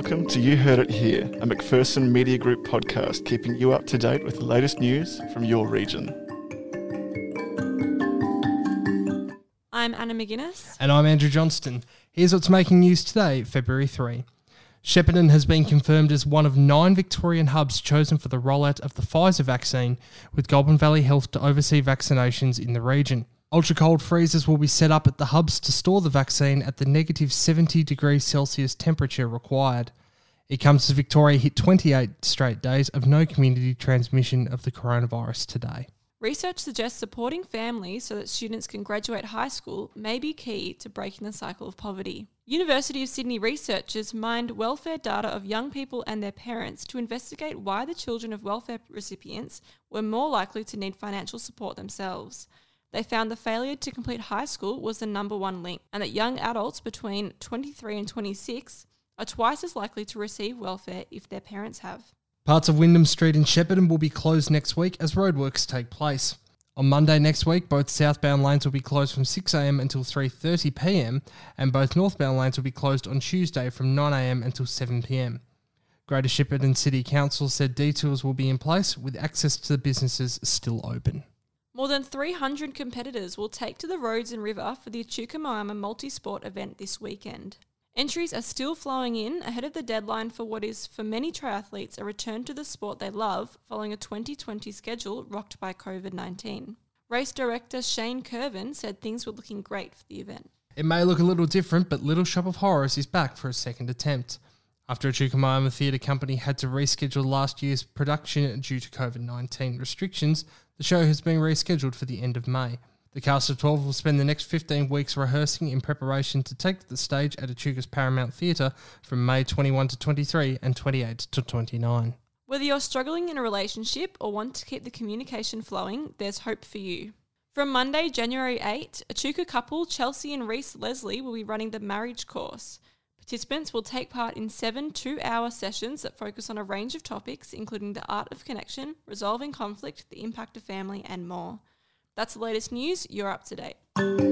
Welcome to You Heard It Here, a McPherson Media Group podcast keeping you up to date with the latest news from your region. I'm Anna McGuinness. And I'm Andrew Johnston. Here's what's making news today, February 3. Shepparton has been confirmed as one of nine Victorian hubs chosen for the rollout of the Pfizer vaccine, with Goulburn Valley Health to oversee vaccinations in the region. Ultra cold freezers will be set up at the hubs to store the vaccine at the negative 70 degrees Celsius temperature required. It comes as Victoria hit 28 straight days of no community transmission of the coronavirus today. Research suggests supporting families so that students can graduate high school may be key to breaking the cycle of poverty. University of Sydney researchers mined welfare data of young people and their parents to investigate why the children of welfare recipients were more likely to need financial support themselves. They found the failure to complete high school was the number one link, and that young adults between 23 and 26 are twice as likely to receive welfare if their parents have. Parts of Wyndham Street in Shepparton will be closed next week as roadworks take place. On Monday next week, both southbound lanes will be closed from 6am until 3.30pm, and both northbound lanes will be closed on Tuesday from 9am until 7pm. Greater Shepparton City Council said detours will be in place with access to the businesses still open. More than 300 competitors will take to the roads and river for the Echuca multi-sport event this weekend. Entries are still flowing in ahead of the deadline for what is, for many triathletes, a return to the sport they love following a 2020 schedule rocked by COVID 19. Race director Shane Curvin said things were looking great for the event. It may look a little different, but Little Shop of Horrors is back for a second attempt. After a Moama Theatre Company had to reschedule last year's production due to COVID 19 restrictions, the show has been rescheduled for the end of May. The cast of 12 will spend the next 15 weeks rehearsing in preparation to take the stage at Echuca's Paramount Theatre from May 21 to 23 and 28 to 29. Whether you're struggling in a relationship or want to keep the communication flowing, there's hope for you. From Monday, January 8, Echuca couple Chelsea and Reese Leslie will be running the marriage course. Participants will take part in seven two hour sessions that focus on a range of topics, including the art of connection, resolving conflict, the impact of family, and more. That's the latest news. You're up to date.